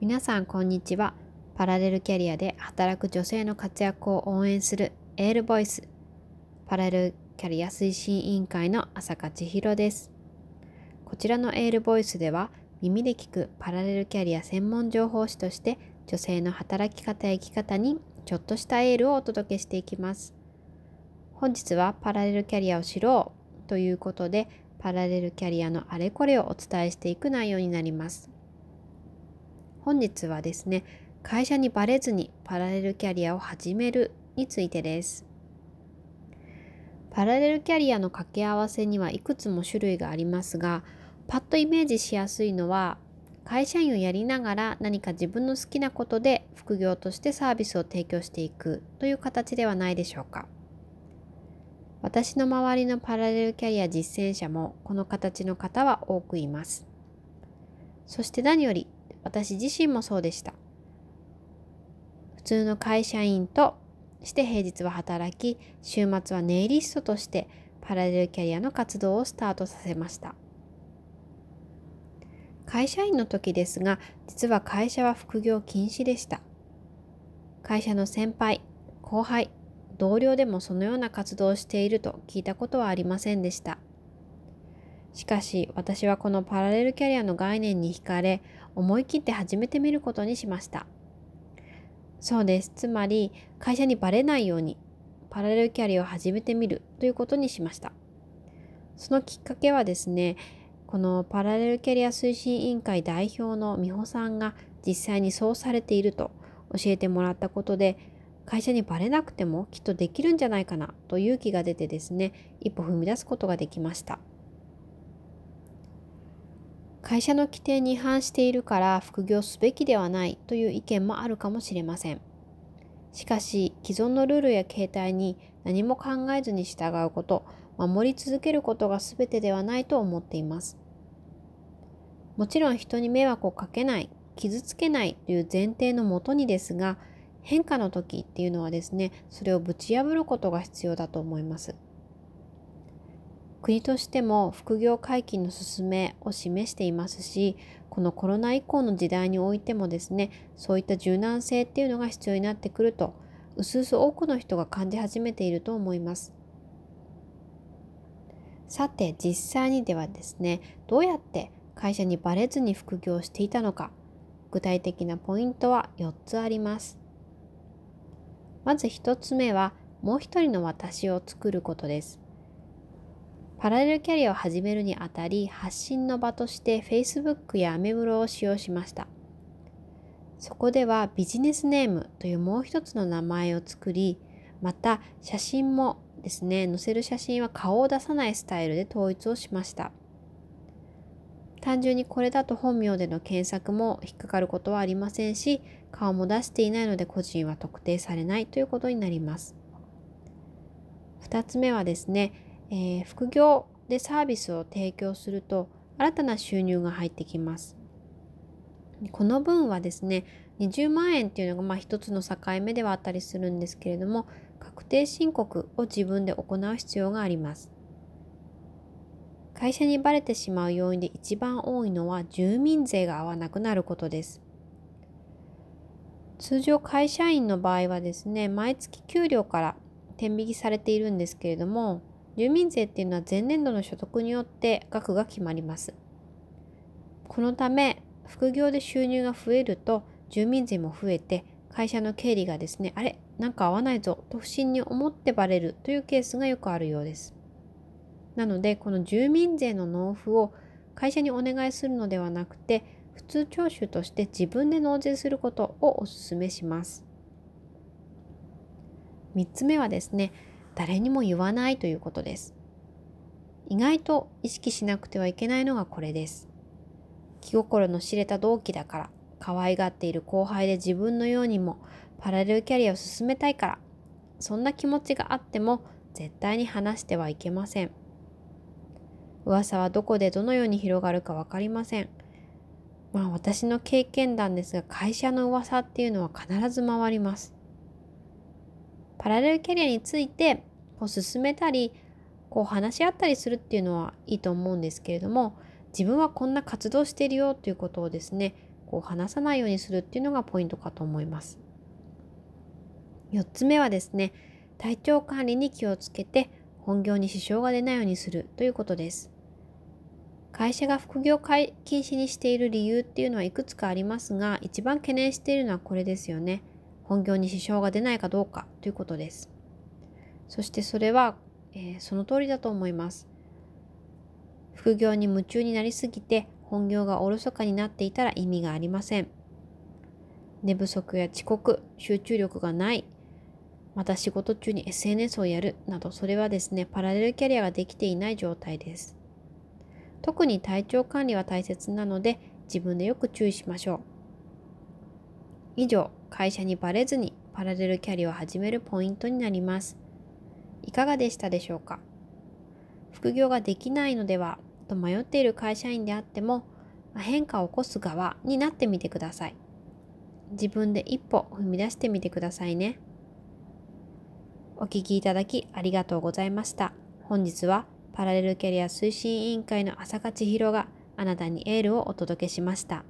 皆さんこんにちは。パラレルキャリアで働く女性の活躍を応援するエールボイス。パラレルキャリア推進委員会の朝香千尋です。こちらのエールボイスでは耳で聞くパラレルキャリア専門情報誌として女性の働き方や生き方にちょっとしたエールをお届けしていきます。本日はパラレルキャリアを知ろうということでパラレルキャリアのあれこれをお伝えしていく内容になります。本日はですね会社にバレずにパラレルキャリアを始めるについてです。パラレルキャリアの掛け合わせにはいくつも種類がありますがパッとイメージしやすいのは会社員をやりながら何か自分の好きなことで副業としてサービスを提供していくという形ではないでしょうか。私の周りのパラレルキャリア実践者もこの形の方は多くいます。そして何より私自身もそうでした。普通の会社員として平日は働き週末はネイリストとしてパラレルキャリアの活動をスタートさせました。会社員の時ですが実は会社は副業禁止でした。会社の先輩後輩同僚でもそのような活動をしていると聞いたことはありませんでした。しかし私はこのパラレルキャリアの概念に惹かれ思い切って始めてみることにしました。そうです。つまり会社にバレないようにパラレルキャリアを始めてみるということにしました。そのきっかけはですねこのパラレルキャリア推進委員会代表の美穂さんが実際にそうされていると教えてもらったことで会社にバレなくてもきっとできるんじゃないかなと勇気が出てですね一歩踏み出すことができました。会社の規定に違反しているから副業すべきではないという意見もあるかもしれません。しかし既存のルールや形態に何も考えずに従うこと、守り続けることが全てではないと思っています。もちろん人に迷惑をかけない、傷つけないという前提のもとにですが、変化の時っていうのはですね、それをぶち破ることが必要だと思います。国としても副業解禁の進めを示していますしこのコロナ以降の時代においてもですねそういった柔軟性っていうのが必要になってくるとうすうす多くの人が感じ始めていると思います。さて実際にではですねどうやって会社にバレずに副業していたのか具体的なポイントは4つあります。まず1つ目はもう一人の私を作ることです。パラレルキャリアを始めるにあたり発信の場として Facebook やアメブロを使用しました。そこではビジネスネームというもう一つの名前を作り、また写真もですね、載せる写真は顔を出さないスタイルで統一をしました。単純にこれだと本名での検索も引っかかることはありませんし、顔も出していないので個人は特定されないということになります。2つ目はですね、えー、副業でサービスを提供すると新たな収入が入ってきます。この分はですね20万円っていうのがまあ一つの境目ではあったりするんですけれども確定申告を自分で行う必要があります。会社にバレてしまう要因で一番多いのは住民税が合わなくなることです。通常会社員の場合はですね毎月給料から天引きされているんですけれども住民税っていうのは前年度の所得によって額が決まります。このため副業で収入が増えると住民税も増えて会社の経理がですねあれなんか合わないぞと不審に思ってバレるというケースがよくあるようです。なのでこの住民税の納付を会社にお願いするのではなくて普通徴収として自分で納税することをお勧めします。3つ目はですね誰にも言わないということです。意外と意識しなくてはいけないのがこれです。気心の知れた同期だから、可愛がっている後輩で自分のようにもパラレルキャリアを進めたいから、そんな気持ちがあっても絶対に話してはいけません。噂はどこでどのように広がるか分かりません。まあ私の経験談ですが会社の噂っていうのは必ず回ります。パラレルキャリアについてこう進めたりこう話し合ったりするっていうのはいいと思うんですけれども自分はこんな活動してるよということをですねこう話さないようにするっていうのがポイントかと思います。4つ目はですね、体調管理に気をつけて本業に支障が出ないようにするということです。会社が副業禁止にしている理由っていうのはいくつかありますが、一番懸念しているのはこれですよね。本業に支障が出ないかどうかということです。そしてそれは、えー、その通りだと思います。副業に夢中になりすぎて本業がおろそかになっていたら意味がありません。寝不足や遅刻、集中力がない、また仕事中に SNS をやるなどそれはですね、パラレルキャリアができていない状態です。特に体調管理は大切なので自分でよく注意しましょう。以上、会社にバレずにパラレルキャリアを始めるポイントになります。いかがでしたでしょうか？副業ができないのではと迷っている会社員であっても変化を起こす側になってみてください。自分で一歩踏み出してみてくださいね。お聴きいただきありがとうございました。本日はパラレルキャリア推進委員会の浅香千尋があなたにエールをお届けしました。